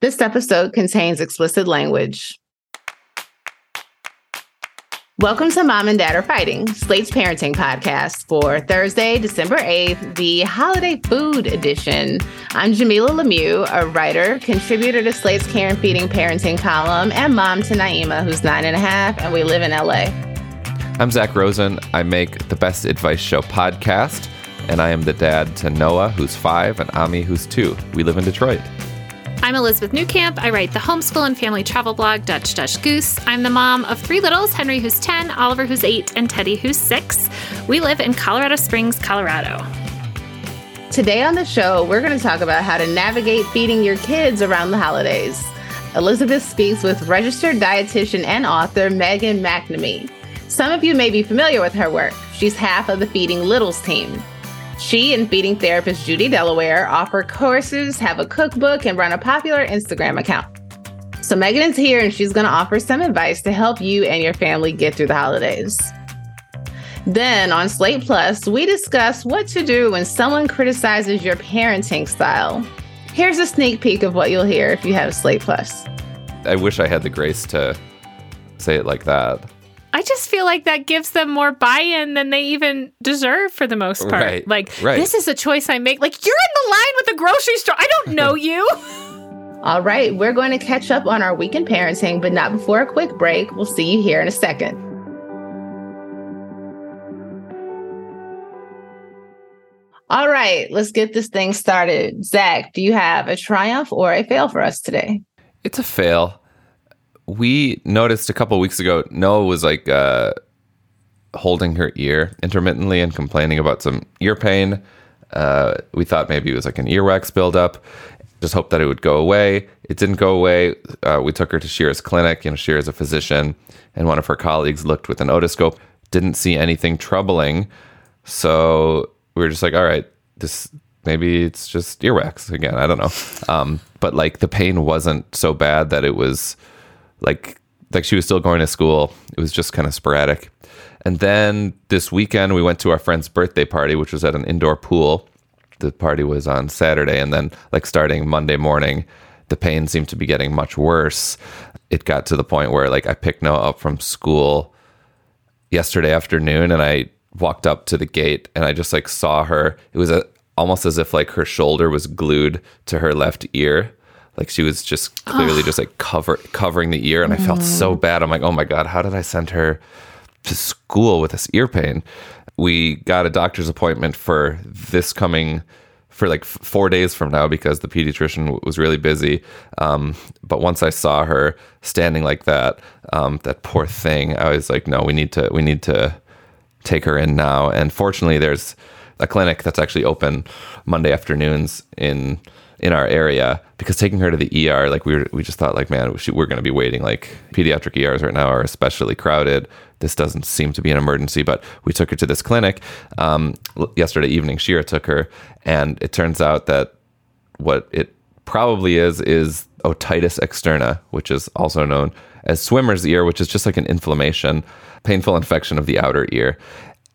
This episode contains explicit language. Welcome to Mom and Dad Are Fighting, Slate's parenting podcast for Thursday, December 8th, the holiday food edition. I'm Jamilah Lemieux, a writer, contributor to Slate's Care and Feeding Parenting column, and mom to Naima, who's nine and a half, and we live in LA. I'm Zak Rosen. I make the Best Advice Show podcast, and I am the dad to Noah, who's five, and Ami, who's two. We live in Detroit. I'm Elizabeth Newcamp. I write the homeschool and family travel blog Dutch Dutch Goose. I'm the mom of three littles Henry, who's 10, Oliver, who's 8, and Teddy, who's 6. We live in Colorado Springs, Colorado. Today on the show, we're going to talk about how to navigate feeding your kids around the holidays. Elizabeth speaks with registered dietitian and author Megan McNamee. Some of you may be familiar with her work. She's half of the Feeding Littles team. She and feeding therapist Judy Delaware offer courses, have a cookbook, and run a popular Instagram account. So Megan is here and she's going to offer some advice to help you and your family get through the holidays. Then on Slate Plus, we discuss what to do when someone criticizes your parenting style. Here's a sneak peek of what you'll hear if you have Slate Plus. I wish I had the grace to say it like that. I just feel like that gives them more buy-in than they even deserve for the most part. Right, like right. this is a choice I make. Like you're in the line with the grocery store. I don't know you. All right, we're going to catch up on our weekend parenting, but not before a quick break. We'll see you here in a second. All right, let's get this thing started. Zak, do you have a triumph or a fail for us today? It's a fail. We noticed a couple weeks ago, Noah was like uh, holding her ear intermittently and complaining about some ear pain. Uh, we thought maybe it was like an earwax buildup. Just hoped that it would go away. It didn't go away. Uh, we took her to Shira's clinic. You know, Shira's a physician, and one of her colleagues looked with an otoscope, didn't see anything troubling. So we were just like, all right, this maybe it's just earwax again. I don't know. Um, but like the pain wasn't so bad that it was like like she was still going to school. It was just kind of sporadic. And then this weekend we went to our friend's birthday party, which was at an indoor pool. The party was on Saturday, and then like starting Monday morning, the pain seemed to be getting much worse. It got to the point where like I picked Noah up from school yesterday afternoon, and I walked up to the gate, and I just like saw her. It was a, almost as if like her shoulder was glued to her left ear like she was just clearly just like cover covering the ear and i felt so bad. I'm like oh my god how did i send her to school with this ear pain? We got a doctor's appointment for this coming for like f- four days from now because the pediatrician w- was really busy. Um, but once i saw her standing like that um, that poor thing i was like no we need to we need to take her in now. And fortunately there's a clinic that's actually open monday afternoons in in our area because taking her to the ER, like we were, we just thought like, man, we we're going to be waiting. Like pediatric ERs right now are especially crowded. This doesn't seem to be an emergency, but we took her to this clinic um, yesterday evening. Shira took her, and it turns out that what it probably is is otitis externa, which is also known as swimmer's ear, which is just like an inflammation, painful infection of the outer ear.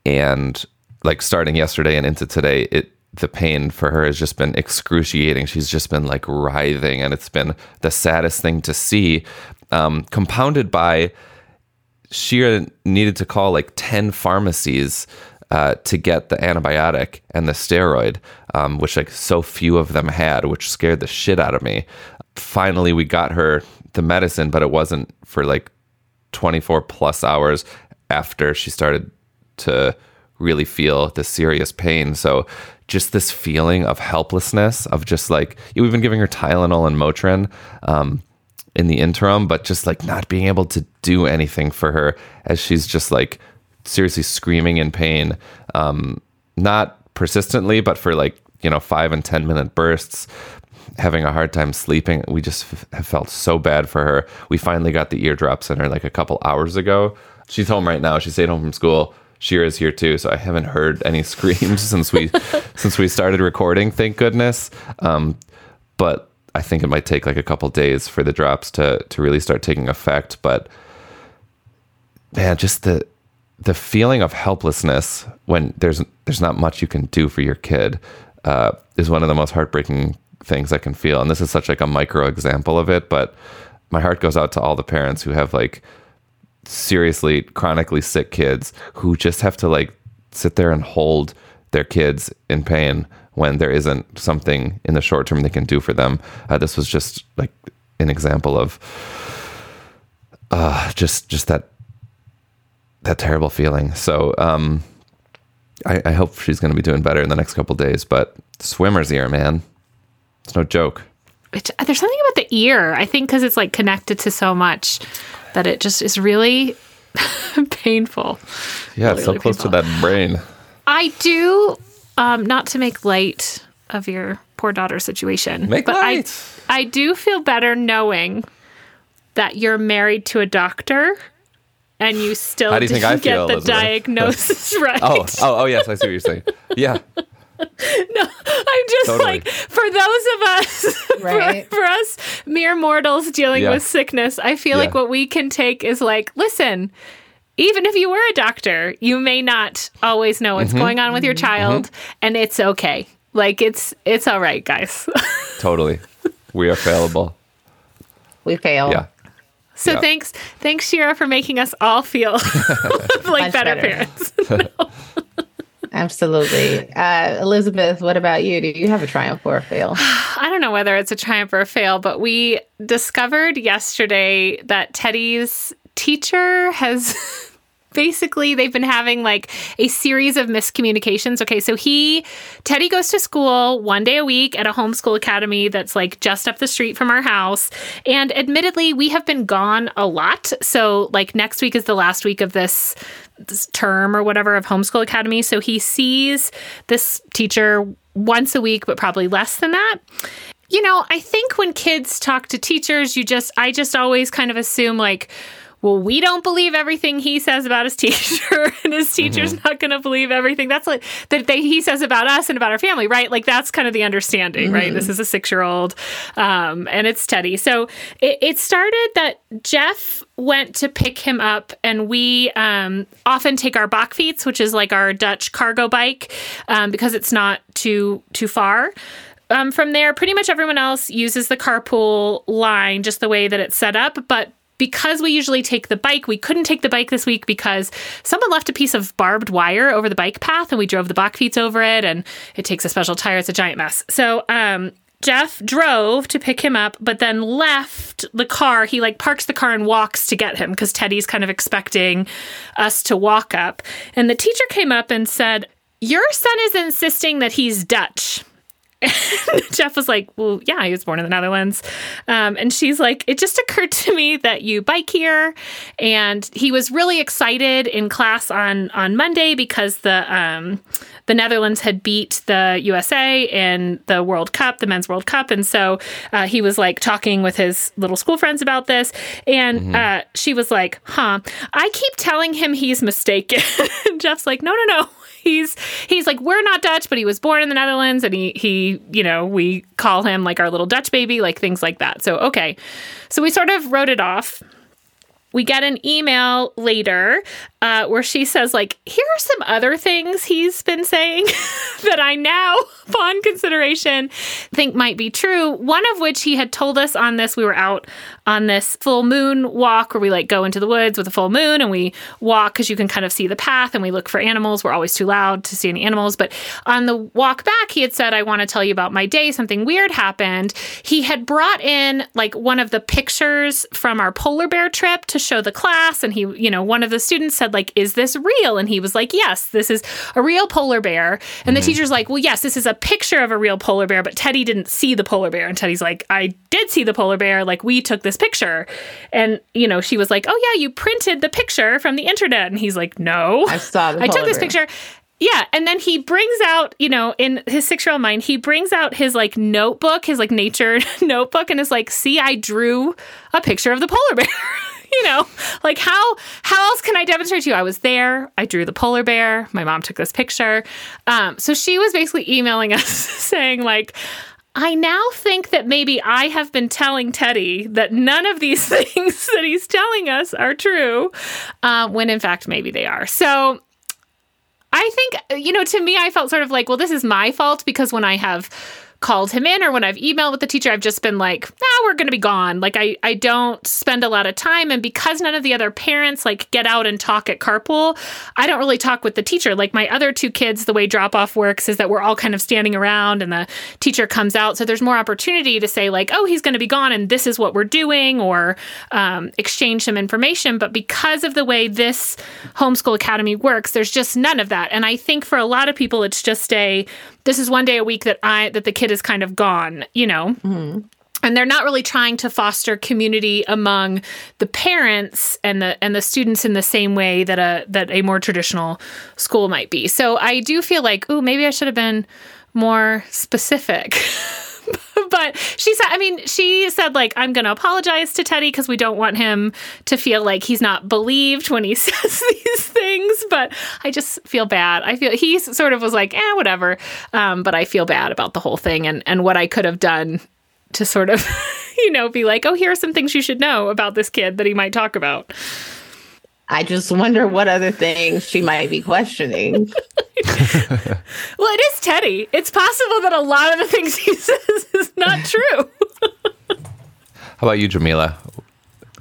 And like starting yesterday and into today, it the pain for her has just been excruciating. She's just been like writhing, and it's been the saddest thing to see. Um, compounded by Shira needed to call like 10 pharmacies uh, to get the antibiotic and the steroid, um, which like so few of them had, which scared the shit out of me. Finally, we got her the medicine, but it wasn't for like 24 plus hours after she started to really feel the serious pain. So just this feeling of helplessness of just like we've been giving her Tylenol and Motrin um, in the interim, but just like not being able to do anything for her as she's just like seriously screaming in pain, um, not persistently, but for like you know five and ten minute bursts. Having a hard time sleeping, we just f- have felt so bad for her. We finally got the eardrops in her like a couple hours ago. She's home right now. She stayed home from school. Shira's here too, so I haven't heard any screams since we since we started recording. Thank goodness. Um, but I think it might take like a couple days for the drops to to really start taking effect. But man, just the the feeling of helplessness when there's there's not much you can do for your kid uh, is one of the most heartbreaking things I can feel. And this is such like a micro example of it, but my heart goes out to all the parents who have like seriously chronically sick kids who just have to like sit there and hold their kids in pain when there isn't something in the short term they can do for them. Uh, this was just like an example of uh, just just that that terrible feeling. So um, I, I hope she's going to be doing better in the next couple days. But swimmer's ear, man, it's no joke. It, there's something about the ear. I think because it's like connected to so much that it just is really painful. Yeah, Really, it's so really close painful. to that brain. I do, um, not to make light of your poor daughter situation, Make but light. I, I do feel better knowing that you're married to a doctor and you still How do you think didn't I feel, get the Elizabeth? diagnosis right. Oh, oh, oh, yes, I see what you're saying. Yeah, I'm just Totally. like for those of us, for- Right. for, us mere mortals dealing Yeah. with sickness, I feel like what we can take is like, listen, even if you were a doctor, you may not always know Mm-hmm. what's going on with your child, and it's okay. Like it's it's all right, guys. totally. We are fallible. We fail. Yeah. so Yeah. thanks, thanks Shira for making us all feel like better, better. parents. Absolutely. Uh, Elizabeth, what about you? Do you have a triumph or a fail? I don't know whether it's a triumph or a fail, but we discovered yesterday that Teddy's teacher has basically they've been having like a series of miscommunications. Okay, so he Teddy goes to school one day a week at a homeschool academy that's like just up the street from our house. And admittedly, we have been gone a lot. So like next week is the last week of this this term or whatever of homeschool academy. So he sees this teacher once a week, but probably less than that. You know, I think when kids talk to teachers, you just, I just always kind of assume like, well, we don't believe everything he says about his teacher, and his teacher's not going to believe everything that's like that they, he says about us and about our family, right? Like that's kind of the understanding, right? This is a six-year-old, um, and it's Teddy. So it, it started that Jeff went to pick him up, and we um, often take our Bakfiets, which is like our Dutch cargo bike, um, because it's not too too far. Um, from there, pretty much everyone else uses the carpool line just the way that it's set up. But because we usually take the bike, we couldn't take the bike this week because someone left a piece of barbed wire over the bike path and we drove the Bakfiets over it and it takes a special tire. It's a giant mess. So, um, Jeff drove to pick him up, but then left the car. He like parks the car and walks to get him because Teddy's kind of expecting us to walk up. And the teacher came up and said, Your son is insisting that he's Dutch. Jeff was like, Well, yeah, he was born in the Netherlands. Um, and she's like, It just occurred to me that you bike here. And he was really excited in class on on Monday because the um, the Netherlands had beat the USA in the World Cup, the Men's World Cup. And so uh, he was like talking with his little school friends about this. And uh, she was like, Huh, I keep telling him he's mistaken. and Jeff's like, No, no, no he's he's like we're not Dutch, but he was born in the Netherlands, and he he you know we call him like our little Dutch baby, like things like that. So okay, so we sort of wrote it off. We get an email later uh, where she says like here are some other things he's been saying that I now, upon consideration, think might be true. One of which he had told us on this. We were out on this full moon walk where we like go into the woods with a full moon and we walk because you can kind of see the path and we look for animals. We're always too loud to see any animals. But on the walk back, he had said, I want to tell you about my day. Something weird happened. He had brought in like one of the pictures from our polar bear trip to show the class. And he, you know, one of the students said, like, is this real? And he was like, yes, this is a real polar bear. And the mm-hmm. teacher's like, well, yes, this is a picture of a real polar bear, but Teddy didn't see the polar bear. And Teddy's like, I did see the polar bear. Like, we took this picture. And, you know, she was like, oh, yeah, you printed the picture from the internet. And he's like, no. I saw the I took this picture. Yeah, and then he brings out, you know, in his six year old mind, he brings out his like notebook, his like nature notebook, and is like, "See, I drew a picture of the polar bear." you know, like how how else can I demonstrate to you? I was there. I drew the polar bear. My mom took this picture. Um, so she was basically emailing us saying like. I now think that maybe I have been telling Teddy that none of these things that he's telling us are true, uh, when in fact maybe they are. So I think, you know, to me, I felt sort of like, well, this is my fault because when I have called him in or when I've emailed with the teacher, I've just been like, ah, we're going to be gone. Like I, I don't spend a lot of time. And because none of the other parents like get out and talk at carpool, I don't really talk with the teacher. Like my other two kids, the way drop off works is that we're all kind of standing around and the teacher comes out. So there's more opportunity to say like, oh, he's going to be gone and this is what we're doing or um, exchange some information. But because of the way this homeschool academy works, there's just none of that. And I think for a lot of people, it's just a, this is one day a week that I, that the kid is kind of gone, you know? Mm-hmm and they're not really trying to foster community among the parents and the and the students in the same way that a that a more traditional school might be. So I do feel like, oh, maybe I should have been more specific. but she said, I mean, she said, like, I'm going to apologize to Teddy because we don't want him to feel like he's not believed when he says these things. But I just feel bad. I feel he sort of was like, eh, whatever. Um, but I feel bad about the whole thing and, and what I could have done to sort of, you know, be like, oh, here are some things you should know about this kid that he might talk about. I just wonder what other things she might be questioning. well, it is Teddy. It's possible that a lot of the things he says is not true. How about you, Jamilah?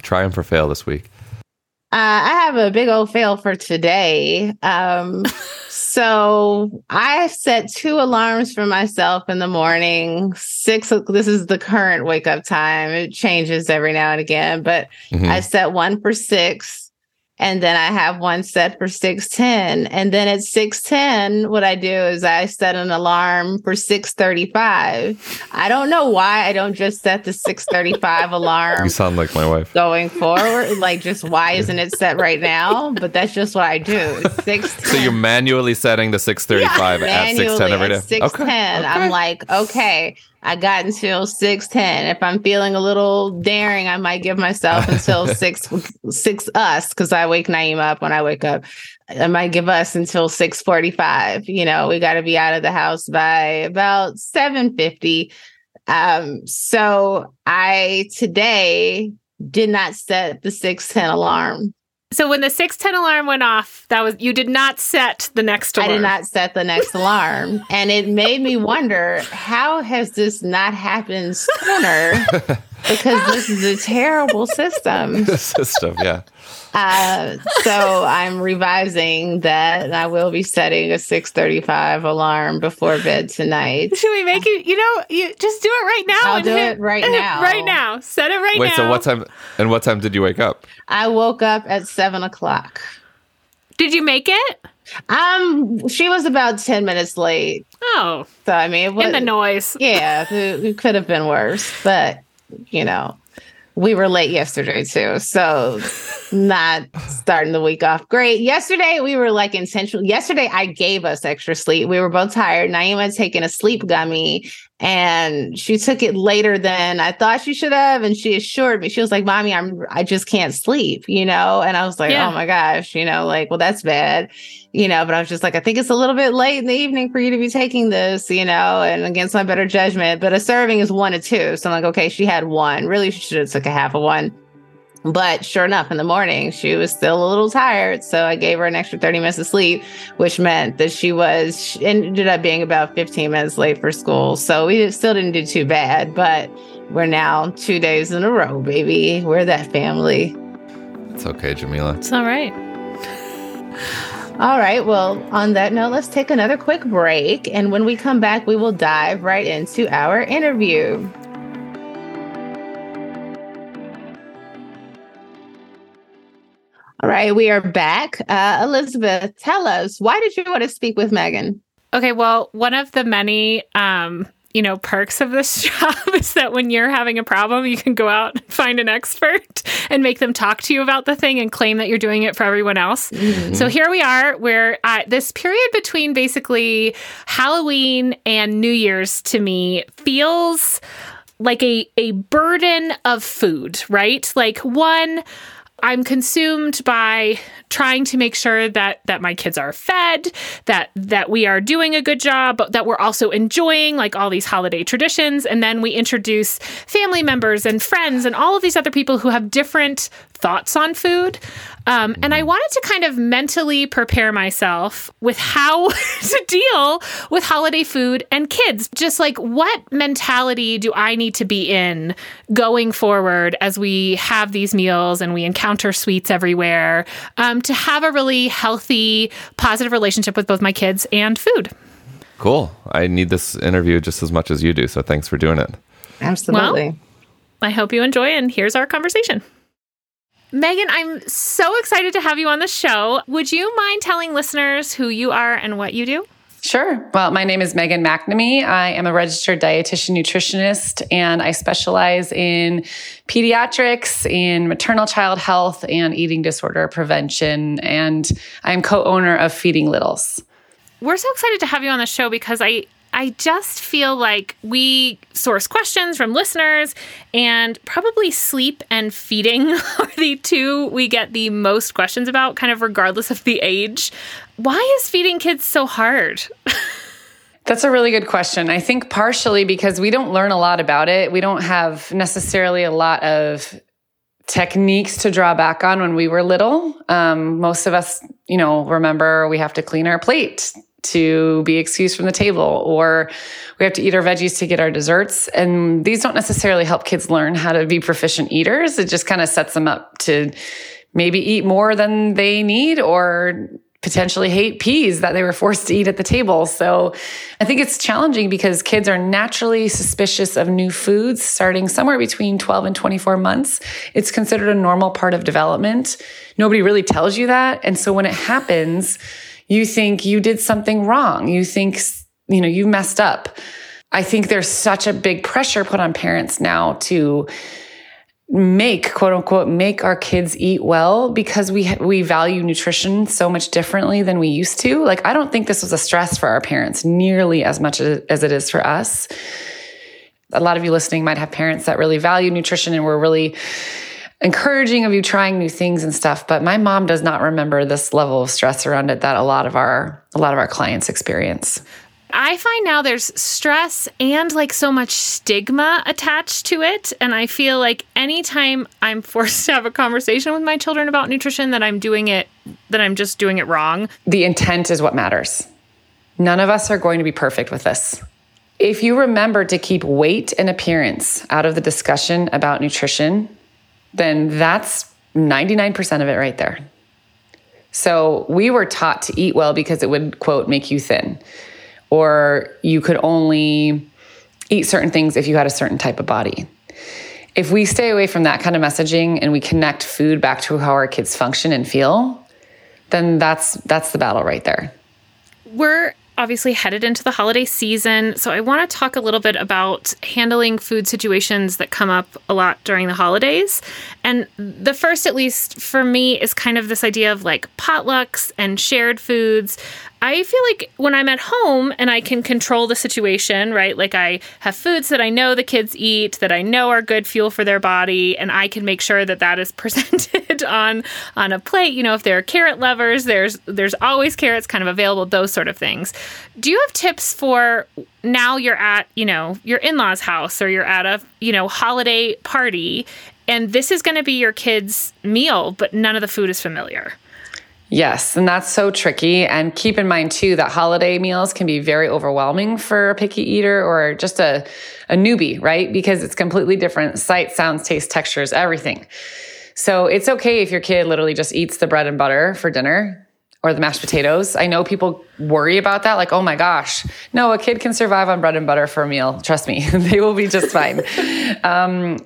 Triumph or fail this week? Uh, I have a big old fail for today. Um, so I set two alarms for myself in the morning. Six. This is the current wake up time. It changes every now and again, but mm-hmm. I set one for six and then I have one set for 610. And then at 610, what I do is I set an alarm for 635. I don't know why I don't just set the 635 alarm. You sound like my wife. Going forward. Like just why isn't it set right now? But that's just what I do. Six. So you're manually setting the 635 yeah, at 610 every day. 610. Okay. Okay. I'm like, okay. I got until six ten. If I'm feeling a little daring, I might give myself until six six us because I wake Naeem up when I wake up. I might give us until six forty five. You know, we got to be out of the house by about seven fifty. Um, so I today did not set the six ten alarm. So when the 610 alarm went off, that was you did not set the next alarm. I did not set the next alarm. And it made me wonder how has this not happened sooner? because this is a terrible system. system, yeah. Uh, so I'm revising that I will be setting a 6:35 alarm before bed tonight. Should we make it? You know, you just do it right now. I'll do hit, it right now. Right now. Set it right Wait, now. Wait. So what time? And what time did you wake up? I woke up at seven o'clock. Did you make it? Um, she was about ten minutes late. Oh, so I mean, was, in the noise. Yeah, it, it could have been worse, but you know, we were late yesterday too. So not starting the week off great. Yesterday we were like intentional. Yesterday I gave us extra sleep. We were both tired. Naima had taken a sleep gummy and she took it later than I thought she should have. And she assured me, she was like, Mommy, I'm I just can't sleep, you know? And I was like, yeah. Oh my gosh, you know, like, well, that's bad, you know, but I was just like, I think it's a little bit late in the evening for you to be taking this, you know, and against my better judgment. But a serving is one to two. So I'm like, okay, she had one. Really, she should have took a half of one. But sure enough, in the morning, she was still a little tired. So I gave her an extra 30 minutes of sleep, which meant that she was, she ended up being about 15 minutes late for school. So we still didn't do too bad, but we're now two days in a row, baby. We're that family. It's okay, Jamilah. It's all right. All right. Well, on that note, let's take another quick break. And when we come back, we will dive right into our interview. All right, we are back. Uh, Elizabeth, tell us why did you want to speak with Megan? Okay, well, one of the many um, you know, perks of this job is that when you're having a problem, you can go out and find an expert and make them talk to you about the thing and claim that you're doing it for everyone else. Mm-hmm. So here we are, where uh, this period between basically Halloween and New Year's to me feels like a a burden of food, right? Like one I'm consumed by trying to make sure that that my kids are fed, that that we are doing a good job, but that we're also enjoying like all these holiday traditions and then we introduce family members and friends and all of these other people who have different thoughts on food. Um, and I wanted to kind of mentally prepare myself with how to deal with holiday food and kids. Just like what mentality do I need to be in going forward as we have these meals and we encounter sweets everywhere um, to have a really healthy, positive relationship with both my kids and food. Cool. I need this interview just as much as you do. So thanks for doing it. Absolutely. Well, I hope you enjoy, and here's our conversation. Megan, I'm so excited to have you on the show. Would you mind telling listeners who you are and what you do? Sure. Well, my name is Megan McNamee. I am a registered dietitian nutritionist and I specialize in pediatrics, in maternal child health, and eating disorder prevention. And I'm co owner of Feeding Littles. We're so excited to have you on the show because I I just feel like we source questions from listeners, and probably sleep and feeding are the two we get the most questions about, kind of regardless of the age. Why is feeding kids so hard? That's a really good question. I think partially because we don't learn a lot about it. We don't have necessarily a lot of techniques to draw back on when we were little. Um, most of us, you know, remember we have to clean our plate to be excused from the table or we have to eat our veggies to get our desserts and these don't necessarily help kids learn how to be proficient eaters it just kind of sets them up to maybe eat more than they need or potentially hate peas that they were forced to eat at the table. So I think it's challenging because kids are naturally suspicious of new foods starting somewhere between 12 and 24 months. It's considered a normal part of development. Nobody really tells you that. And so when it happens, you think you did something wrong. You think, you know, you messed up. I think there's such a big pressure put on parents now to make quote unquote make our kids eat well because we we value nutrition so much differently than we used to like i don't think this was a stress for our parents nearly as much as it is for us a lot of you listening might have parents that really value nutrition and were really encouraging of you trying new things and stuff but my mom does not remember this level of stress around it that a lot of our a lot of our clients experience I find now there's stress and like so much stigma attached to it. And I feel like anytime I'm forced to have a conversation with my children about nutrition, that I'm doing it, that I'm just doing it wrong. The intent is what matters. None of us are going to be perfect with this. If you remember to keep weight and appearance out of the discussion about nutrition, then that's 99% of it right there. So we were taught to eat well because it would, quote, make you thin. Or you could only eat certain things if you had a certain type of body. If we stay away from that kind of messaging and we connect food back to how our kids function and feel, then that's that's the battle right there. We're obviously headed into the holiday season. So I want to talk a little bit about handling food situations that come up a lot during the holidays. And the first, at least for me, is kind of this idea of like potlucks and shared foods. I feel like when I'm at home and I can control the situation, right? Like I have foods that I know the kids eat, that I know are good fuel for their body, and I can make sure that that is presented on on a plate. You know, if they're carrot lovers, there's there's always carrots kind of available. Those sort of things. Do you have tips for now? You're at you know your in-laws' house or you're at a you know holiday party, and this is going to be your kids' meal, but none of the food is familiar. Yes, and that's so tricky. And keep in mind too that holiday meals can be very overwhelming for a picky eater or just a, a newbie, right? Because it's completely different sight, sounds, taste, textures, everything. So it's okay if your kid literally just eats the bread and butter for dinner or the mashed potatoes. I know people worry about that, like, oh my gosh, no, a kid can survive on bread and butter for a meal. Trust me, they will be just fine. Um,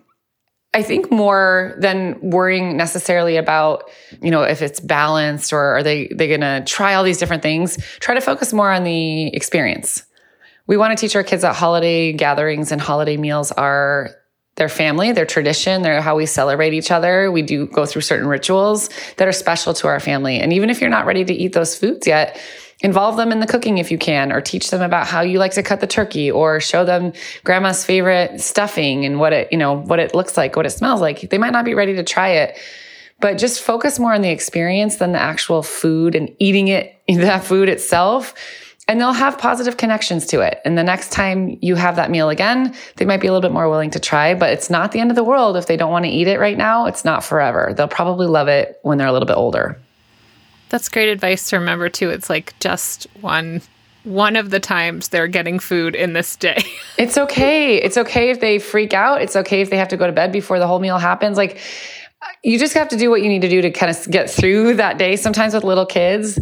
I think more than worrying necessarily about, you know, if it's balanced or are they they going to try all these different things, try to focus more on the experience. We want to teach our kids that holiday gatherings and holiday meals are their family, their tradition, they're how we celebrate each other. We do go through certain rituals that are special to our family. And even if you're not ready to eat those foods yet, involve them in the cooking if you can, or teach them about how you like to cut the turkey, or show them grandma's favorite stuffing and what it, you know, what it looks like, what it smells like. They might not be ready to try it, but just focus more on the experience than the actual food and eating it, that food itself. and they'll have positive connections to it. And the next time you have that meal again, they might be a little bit more willing to try, but it's not the end of the world if they don't want to eat it right now. It's not forever. They'll probably love it when they're a little bit older. That's great advice to remember too. It's like just one one of the times they're getting food in this day. it's okay. It's okay if they freak out. It's okay if they have to go to bed before the whole meal happens. Like you just have to do what you need to do to kind of get through that day. Sometimes with little kids,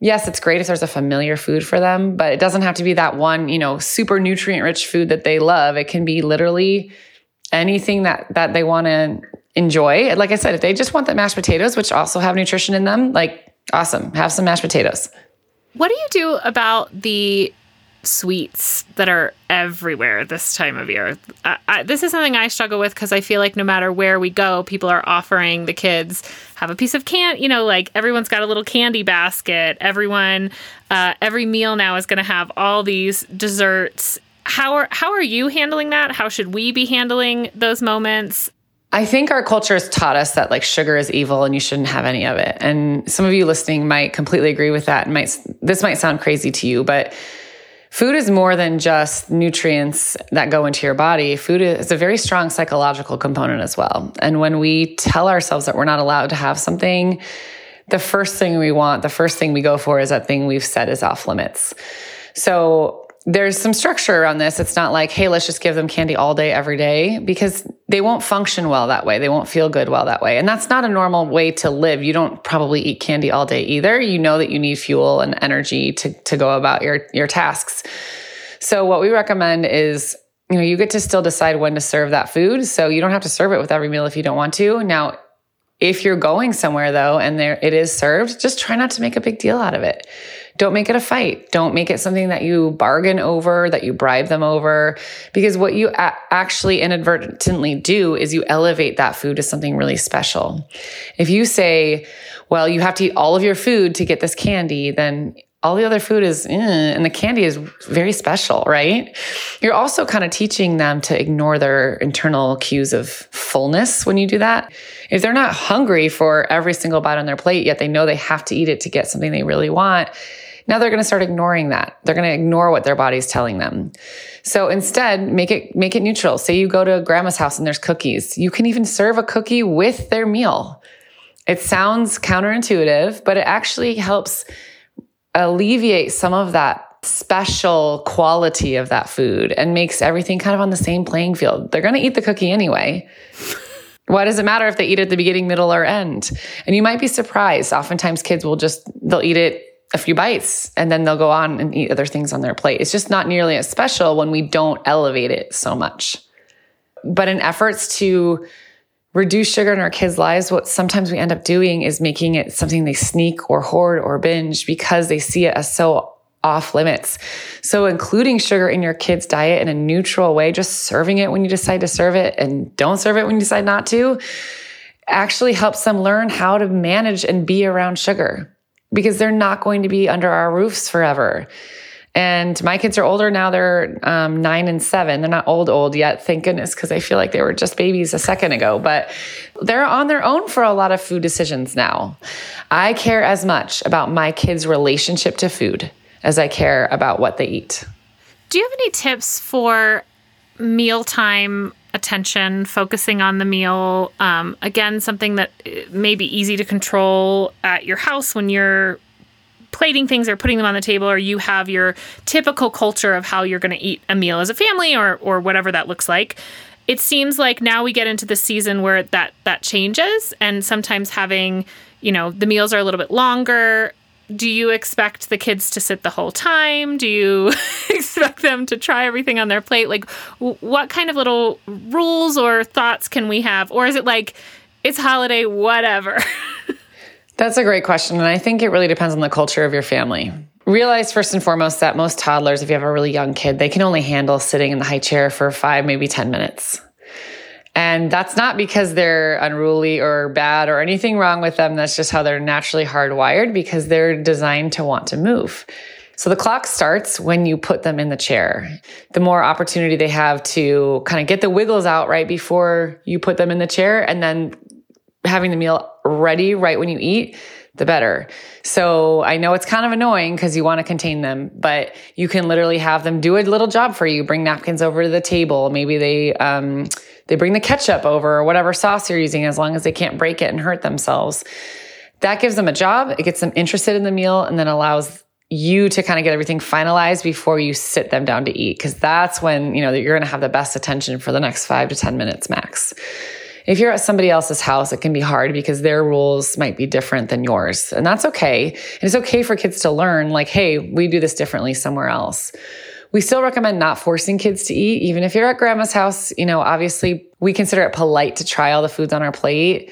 yes, it's great if there's a familiar food for them, but it doesn't have to be that one, you know, super nutrient rich food that they love. It can be literally anything that that they want to enjoy. Like I said, if they just want the mashed potatoes, which also have nutrition in them, like awesome, have some mashed potatoes. What do you do about the sweets that are everywhere this time of year. I, I, this is something I struggle with because I feel like no matter where we go, people are offering the kids have a piece of can. You know, like everyone's got a little candy basket. Everyone, uh, every meal now is going to have all these desserts. How are how are you handling that? How should we be handling those moments? I think our culture has taught us that like sugar is evil and you shouldn't have any of it. And some of you listening might completely agree with that and might this might sound crazy to you, but food is more than just nutrients that go into your body. Food is a very strong psychological component as well. And when we tell ourselves that we're not allowed to have something, the first thing we want, the first thing we go for is that thing we've said is off limits. So there's some structure around this. It's not like, hey, let's just give them candy all day, every day, because they won't function well that way. They won't feel good well that way. And that's not a normal way to live. You don't probably eat candy all day either. You know that you need fuel and energy to, to go about your, your tasks. So what we recommend is, you know, you get to still decide when to serve that food. So you don't have to serve it with every meal if you don't want to. Now, if you're going somewhere though, and there it is served, just try not to make a big deal out of it don't make it a fight. Don't make it something that you bargain over, that you bribe them over. Because what you a- actually inadvertently do is you elevate that food to something really special. If you say, well, you have to eat all of your food to get this candy, then all the other food is, eh, and the candy is very special, right? You're also kind of teaching them to ignore their internal cues of fullness when you do that. If they're not hungry for every single bite on their plate, yet they know they have to eat it to get something they really want, now they're going to start ignoring that. They're going to ignore what their body's telling them. So instead, make it make it neutral. Say you go to grandma's house and there's cookies. You can even serve a cookie with their meal. It sounds counterintuitive, but it actually helps alleviate some of that special quality of that food and makes everything kind of on the same playing field. They're going to eat the cookie anyway. Why does it matter if they eat at the beginning, middle, or end? And you might be surprised. Oftentimes kids will just, they'll eat it a few bites and then they'll go on and eat other things on their plate. It's just not nearly as special when we don't elevate it so much. But in efforts to reduce sugar in our kids' lives, what sometimes we end up doing is making it something they sneak or hoard or binge because they see it as so off limits. So, including sugar in your kids' diet in a neutral way, just serving it when you decide to serve it and don't serve it when you decide not to, actually helps them learn how to manage and be around sugar because they're not going to be under our roofs forever. And my kids are older now. They're um, nine and seven. They're not old, old yet, thank goodness, because I feel like they were just babies a second ago. But they're on their own for a lot of food decisions now. I care as much about my kids' relationship to food as I care about what they eat. Do you have any tips for mealtime attention, focusing on the meal. Um, again, something that uh, may be easy to control at your house when you're plating things or putting them on the table, or you have your typical culture of how you're going to eat a meal as a family, or or whatever that looks like. It seems like now we get into the season where that that changes, and sometimes having you know the meals are a little bit longer do you expect the kids to sit the whole time? Do you expect them to try everything on their plate? Like, w- what kind of little rules or thoughts can we have? Or is it like, it's holiday, whatever? That's a great question. And I think it really depends on the culture of your family. Realize first and foremost that most toddlers, if you have a really young kid, they can only handle sitting in the high chair for five, maybe 10 minutes. And that's not because they're unruly or bad or anything wrong with them. That's just how they're naturally hardwired because they're designed to want to move. So the clock starts when you put them in the chair. The more opportunity they have to kind of get the wiggles out right before you put them in the chair and then having the meal ready right when you eat, the better. So I know it's kind of annoying because you want to contain them, but you can literally have them do a little job for you. Bring napkins over to the table. Maybe they um, they bring the ketchup over or whatever sauce you're using, as long as they can't break it and hurt themselves. That gives them a job. It gets them interested in the meal, and then allows you to kind of get everything finalized before you sit them down to eat because that's when you know that you're going to have the best attention for the next five to ten minutes max if you're at somebody else's house, it can be hard because their rules might be different than yours. And that's okay. And it's okay for kids to learn, like, hey, we do this differently somewhere else. We still recommend not forcing kids to eat, even if you're at grandma's house. You know, obviously, we consider it polite to try all the foods on our plate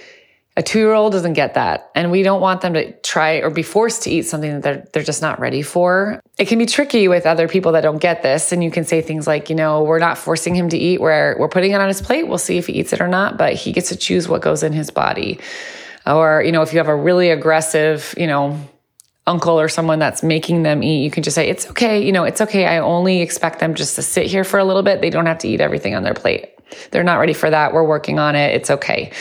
a two year old doesn't get that. And we don't want them to try or be forced to eat something that they're, they're just not ready for. It can be tricky with other people that don't get this. And you can say things like, you know, we're not forcing him to eat, we're, we're putting it on his plate. We'll see if he eats it or not, but he gets to choose what goes in his body. Or, you know, if you have a really aggressive, you know, uncle or someone that's making them eat, you can just say, it's okay. You know, it's okay. I only expect them just to sit here for a little bit. They don't have to eat everything on their plate. They're not ready for that. We're working on it. It's okay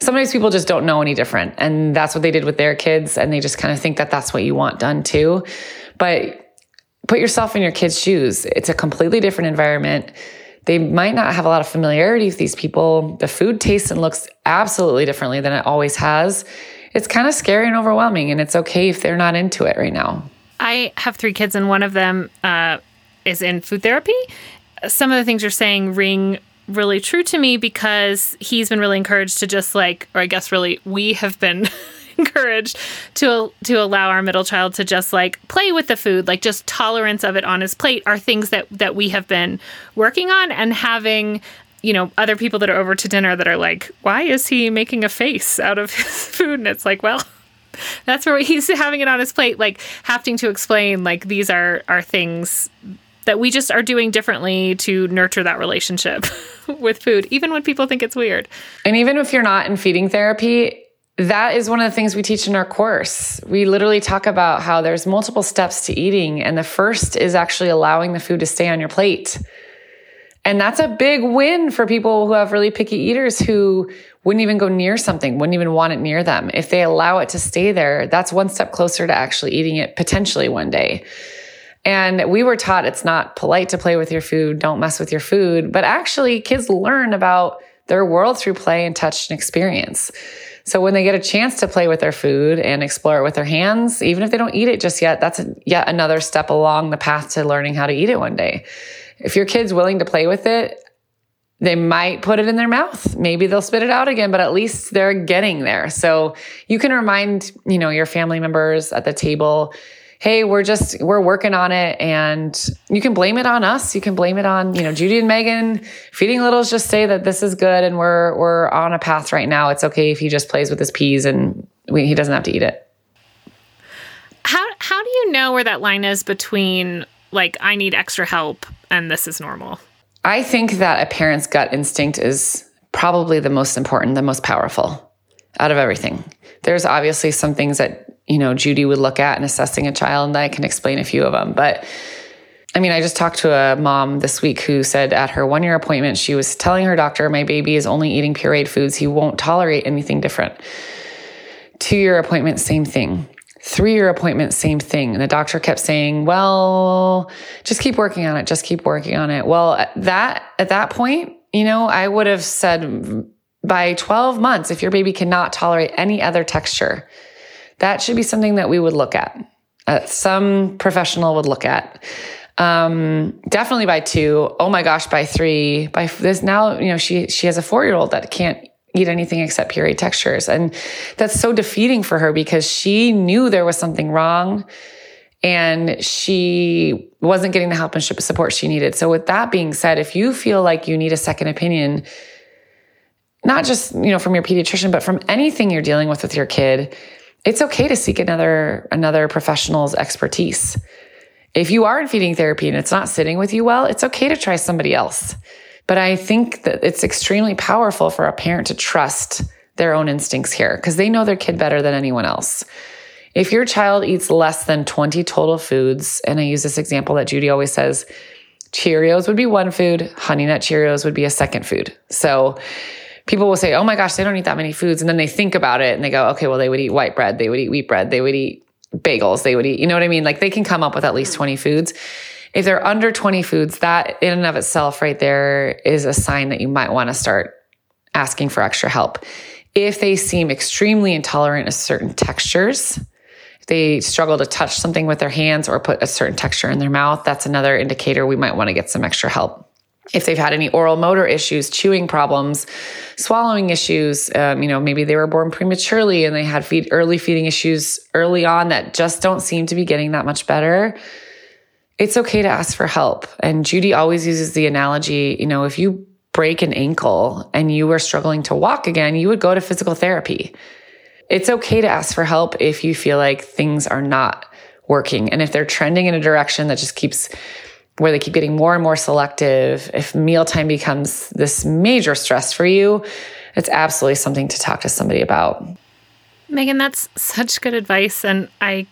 sometimes people just don't know any different. And that's what they did with their kids. And they just kind of think that that's what you want done too. But put yourself in your kids' shoes. It's a completely different environment. They might not have a lot of familiarity with these people. The food tastes and looks absolutely differently than it always has. It's kind of scary and overwhelming, and it's okay if they're not into it right now. I have three kids, and one of them uh, is in food therapy. Some of the things you're saying ring really true to me because he's been really encouraged to just like, or I guess really we have been encouraged to to allow our middle child to just like play with the food, like just tolerance of it on his plate are things that that we have been working on and having you know other people that are over to dinner that are like why is he making a face out of his food and it's like well that's where he's having it on his plate like having to explain like these are are things that we just are doing differently to nurture that relationship with food, even when people think it's weird. And even if you're not in feeding therapy, that is one of the things we teach in our course. We literally talk about how there's multiple steps to eating, and the first is actually allowing the food to stay on your plate. And that's a big win for people who have really picky eaters who wouldn't even go near something, wouldn't even want it near them. If they allow it to stay there, that's one step closer to actually eating it potentially one day. And we were taught it's not polite to play with your food, don't mess with your food. But actually, kids learn about their world through play and touch and experience. So when they get a chance to play with their food and explore it with their hands, even if they don't eat it just yet, that's yet another step along the path to learning how to eat it one day. If your kid's willing to play with it, they might put it in their mouth. Maybe they'll spit it out again, but at least they're getting there. So you can remind, you know, your family members at the table hey, we're just, we're working on it. And you can blame it on us. You can blame it on, you know, Judy and Megan. Feeding Littles just say that this is good and we're, we're on a path right now. It's okay if he just plays with his peas and we, he doesn't have to eat it. How, how do you know where that line is between like, I need extra help and this is normal? I think that a parent's gut instinct is probably the most important, the most powerful out of everything. There's obviously some things that you know, Judy would look at in assessing a child, and I can explain a few of them. But I mean, I just talked to a mom this week who said at her one year appointment, she was telling her doctor, My baby is only eating pureed foods. He won't tolerate anything different. Two year appointment, same thing. Three year appointment, same thing. And the doctor kept saying, Well, just keep working on it. Just keep working on it. Well, at that, at that point, you know, I would have said by 12 months, if your baby cannot tolerate any other texture, that should be something that we would look at. Uh, some professional would look at. Um, definitely by two. Oh my gosh, by three. By this now, you know, she she has a four year old that can't eat anything except puree textures, and that's so defeating for her because she knew there was something wrong, and she wasn't getting the help and support she needed. So, with that being said, if you feel like you need a second opinion, not just you know from your pediatrician, but from anything you're dealing with with your kid it's okay to seek another another professional's expertise. If you are in feeding therapy and it's not sitting with you well, it's okay to try somebody else. But I think that it's extremely powerful for a parent to trust their own instincts here because they know their kid better than anyone else. If your child eats less than 20 total foods, and I use this example that Judy always says, Cheerios would be one food, Honey Nut Cheerios would be a second food. So people will say, oh my gosh, they don't eat that many foods. And then they think about it and they go, okay, well, they would eat white bread, they would eat wheat bread, they would eat bagels, they would eat, you know what I mean? Like they can come up with at least 20 foods. If they're under 20 foods, that in and of itself right there is a sign that you might want to start asking for extra help. If they seem extremely intolerant of certain textures, if they struggle to touch something with their hands or put a certain texture in their mouth, that's another indicator we might want to get some extra help if they've had any oral motor issues, chewing problems, swallowing issues, um, you know, maybe they were born prematurely and they had feed, early feeding issues early on that just don't seem to be getting that much better. It's okay to ask for help. And Judy always uses the analogy, you know, if you break an ankle and you were struggling to walk again, you would go to physical therapy. It's okay to ask for help if you feel like things are not working. And if they're trending in a direction that just keeps where they keep getting more and more selective, if mealtime becomes this major stress for you, it's absolutely something to talk to somebody about. Megan, that's such good advice. And I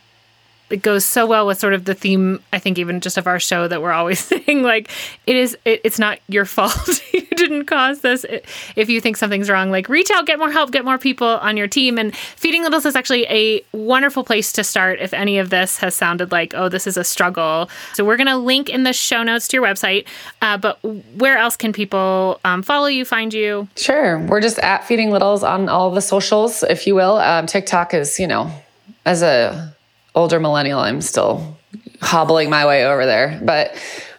it goes so well with sort of the theme i think even just of our show that we're always saying like it is it, it's not your fault you didn't cause this. It, if you think something's wrong like reach out get more help get more people on your team. And feeding littles is actually a wonderful place to start if any of this has sounded like oh this is a struggle. So we're going to link in the show notes to your website. Uh, but where else can people um, follow you find you? Sure. We're just at feeding littles on all the socials if you will. Um, tiktok is you know as a older millennial, I'm still hobbling my way over there. But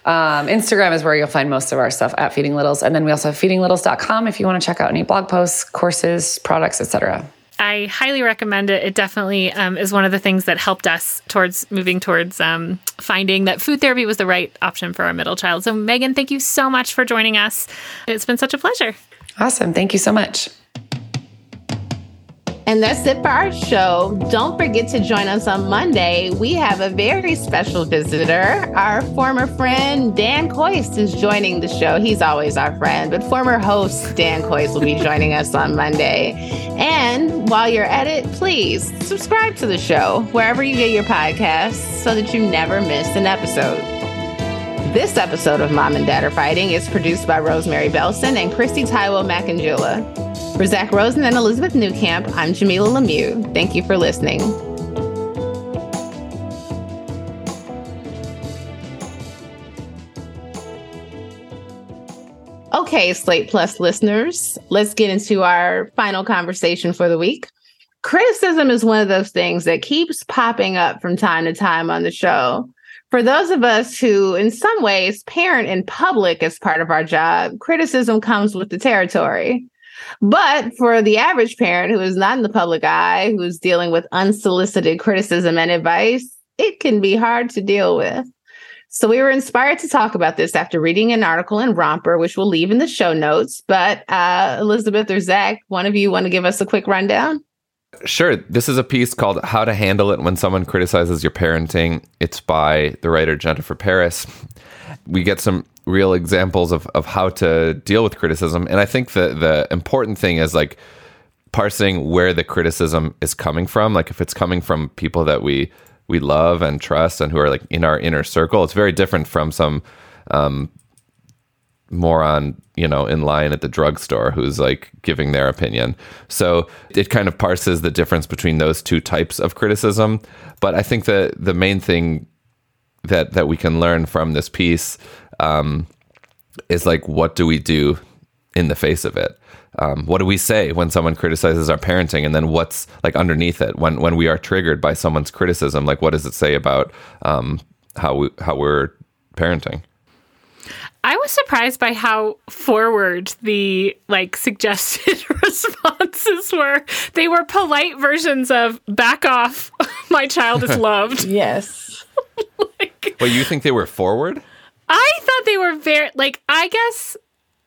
um, Instagram is where you'll find most of our stuff at Feeding Littles. And then we also have feedinglittles.com if you want to check out any blog posts, courses, products, etc. I highly recommend it. It definitely um, is one of the things that helped us towards moving towards um, finding that food therapy was the right option for our middle child. So, Megan, thank you so much for joining us. It's been such a pleasure. Awesome. Thank you so much. And that's it for our show. Don't forget to join us on Monday. We have a very special visitor. Our former friend Dan Kois is joining the show. He's always our friend, but former host Dan Kois will be joining us on Monday. And while you're at it, please subscribe to the show wherever you get your podcasts so that you never miss an episode. This episode of Mom and Dad Are Fighting is produced by Rosemary Belson and Kristie Taiwo Makanjuola. For Zak Rosen and Elizabeth Newcamp, I'm Jamilah Lemieux. Thank you for listening. Okay, Slate Plus listeners, let's get into our final conversation for the week. Criticism is one of those things that keeps popping up from time to time on the show. For those of us who, in some ways, parent in public as part of our job, criticism comes with the territory. But for the average parent who is not in the public eye, who's dealing with unsolicited criticism and advice, it can be hard to deal with. So we were inspired to talk about this after reading an article in Romper, which we'll leave in the show notes. But uh, Elizabeth or Zak, one of you want to give us a quick rundown? Sure. This is a piece called How to Handle It When Someone Criticizes Your Parenting. It's by the writer Jennifer Paris. We get some real examples of, of how to deal with criticism. And I think the the important thing is like parsing where the criticism is coming from. Like if it's coming from people that we we love and trust and who are like in our inner circle, it's very different from some um, moron, you know, in line at the drugstore who's like giving their opinion. So it kind of parses the difference between those two types of criticism. But I think that the main thing that that we can learn from this piece um, is like, what do we do in the face of it? Um, what do we say when someone criticizes our parenting, and then what's like underneath it when when we are triggered by someone's criticism? Like, what does it say about um, how we how we're parenting? I was surprised by how forward the like suggested responses were. They were polite versions of "back off, my child is loved." yes. like, well, you think they were forward? I thought they were very like I guess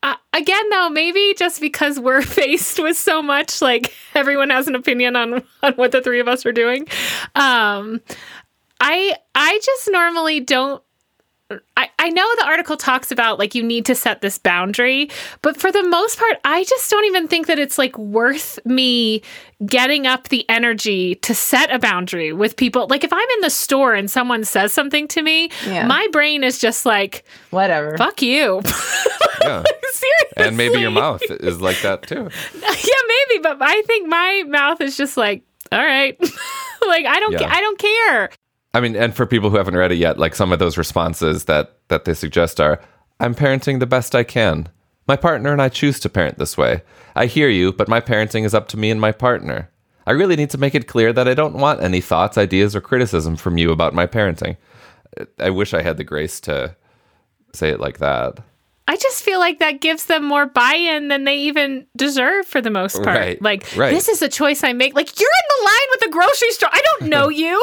uh, again though maybe just because we're faced with so much like everyone has an opinion on on what the three of us are doing. Um I I just normally don't I, I know the article talks about like you need to set this boundary, but for the most part, I just don't even think that it's like worth me getting up the energy to set a boundary with people. Like if I'm in the store and someone says something to me, Yeah. my brain is just like, Whatever. fuck you. Yeah. Seriously. and maybe your mouth is like that too. yeah, maybe, but I think my mouth is just like, all right. like I don't Yeah. ca- I don't care. I mean, and for people who haven't read it yet, like some of those responses that that they suggest are, "I'm parenting the best I can. My partner and I choose to parent this way. I hear you, but my parenting is up to me and my partner. I really need to make it clear that I don't want any thoughts, ideas, or criticism from you about my parenting. Uh, I wish I had the grace to say it like that. I just feel like that gives them more buy-in than they even deserve for the most part. Right, Like right. this is a choice I make. Like you're in the line with the grocery store. I don't know you.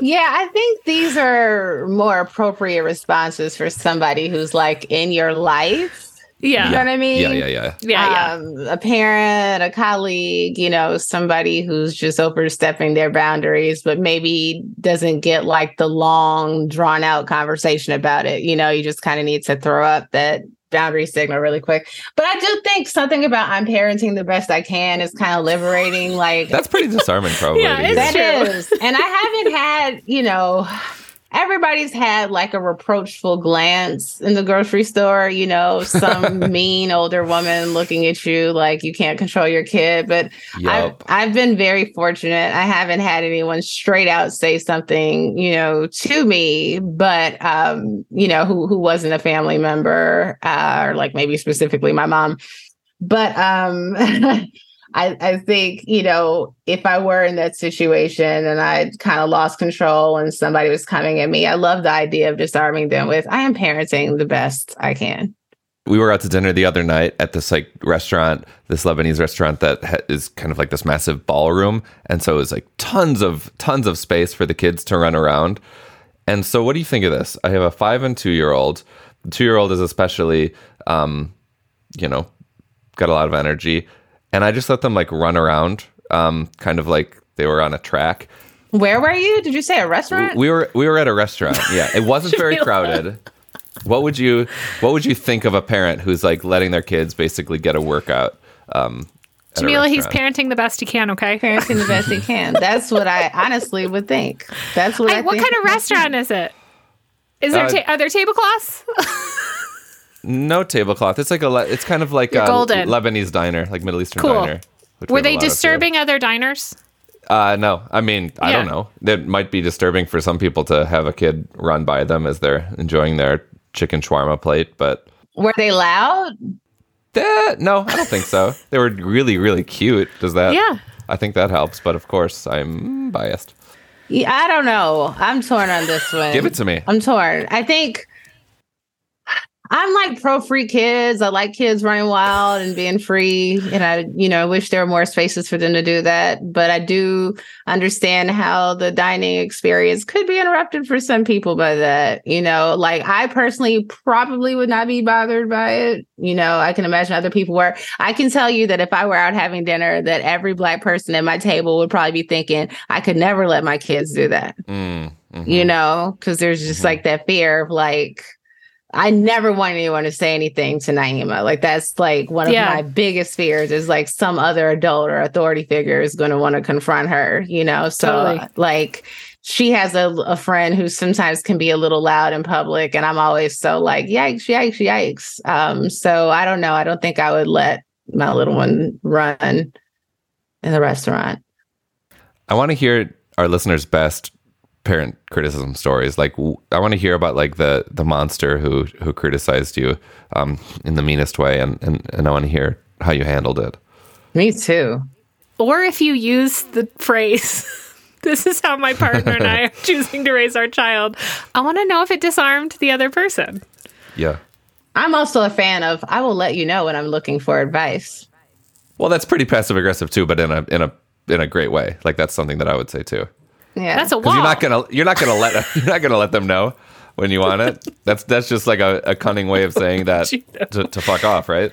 Yeah, I think these are more appropriate responses for somebody who's like in your life. yeah. You know what I mean? Yeah, yeah, yeah. Yeah, yeah. Um, a parent, a colleague, you know, somebody who's just overstepping their boundaries, but maybe doesn't get like the long, drawn out conversation about it. You know, you just kind of need to throw up that boundary signal really quick. But I do think something about I'm parenting the best I can is kind of liberating. Like, That's pretty disarming, probably. Yeah, that is. And I haven't had, you know, everybody's had like a reproachful glance in the grocery store, you know, some mean older woman looking at you like you can't control your kid. But I've, I've been very fortunate. I haven't had anyone straight out say something, you know, to me, but, um, you know, who, who wasn't a family member uh, or like maybe specifically my mom. But um, I, I think, you know, if I were in that situation and I kind of lost control and somebody was coming at me, I love the idea of disarming them with, I am parenting the best I can. we were out to dinner the other night at this like restaurant, this Lebanese restaurant that ha- is kind of like this massive ballroom, and so it was like tons of tons of space for the kids to run around. And so, what do you think of this? I have a five and two year old. The two year old is especially, um, you know, got a lot of energy, and I just let them like run around, um, kind of like they were on a track. Where were you? Did you say a restaurant? We were we were at a restaurant. Yeah, it wasn't very crowded. What would you What would you think of a parent who's like letting their kids basically get a workout? Um, at Jamilah, he's parenting the best he can, okay? parenting the best he can. That's what I honestly would think. That's what I, Hey, what think. kind of restaurant is it? Is there Uh, ta- are there tablecloths? no tablecloth. It's like a le- it's kind of like You're a golden. Lebanese diner, like Middle Eastern Cool. diner. which we Were have a they lot of here. disturbing other diners? Uh, no, I mean I don't Yeah. know. That might be disturbing for some people to have a kid run by them as they're enjoying their chicken shawarma plate, but Were they loud? Eh, no, I don't think so. They were really, really cute. Does that? Yeah. I think that helps, but of course, I'm biased. Yeah, I don't know. I'm torn on this one. Give it to me. I'm torn. I think I'm like pro free kids. I like kids running wild and being free. And I, you know, wish there were more spaces for them to do that. But I do understand how the dining experience could be interrupted for some people by that. You know, like I personally probably would not be bothered by it. You know, I can imagine other people were. I can tell you that if I were out having dinner, that every black person at my table would probably be thinking, I could never let my kids do that Mm, mhm. you know, because there's just Mhm. like that fear of like, I never want anyone to say anything to Naima. Like that's like one of Yeah. my biggest fears is like some other adult or authority figure is going to want to confront her, you know? So Totally. like she has a, a friend who sometimes can be a little loud in public and I'm always so like, yikes, yikes, yikes. Um, so I don't know. I don't think I would let my little one run in the restaurant. I want to hear our listeners' best parent criticism stories. Like, w- I want to hear about like the the monster who who criticized you um, in the meanest way, and and and I want to hear how you handled it. Me too. Or if you use the phrase, this is how my partner and I are choosing to raise our child, I want to know if it disarmed the other person. Yeah. I'm also a fan of I will let you know when I'm looking for advice. Well, that's pretty passive aggressive too, but in a in a in a great way. Like that's something that I would say too. Yeah. That's a Because wall. you're not gonna you're not gonna let you're not gonna let them know when you want it. That's that's just like a, a cunning way of saying that to, to fuck off, right?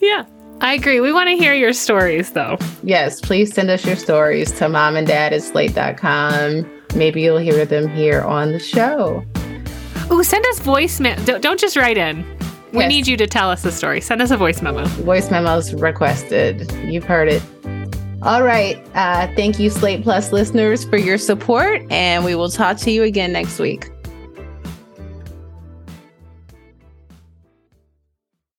yeah. I agree. We want to hear your stories though. yes, please send us your stories to mom and dad at slate.com. Maybe you'll hear them here on the show. Oh, send us voicemail. Don't, don't just write in. We Yes. need you to tell us the story. Send us a voice memo. Voice memos requested. You've heard it. All right. Uh, thank you, Slate Plus listeners, for your support, and we will talk to you again next week.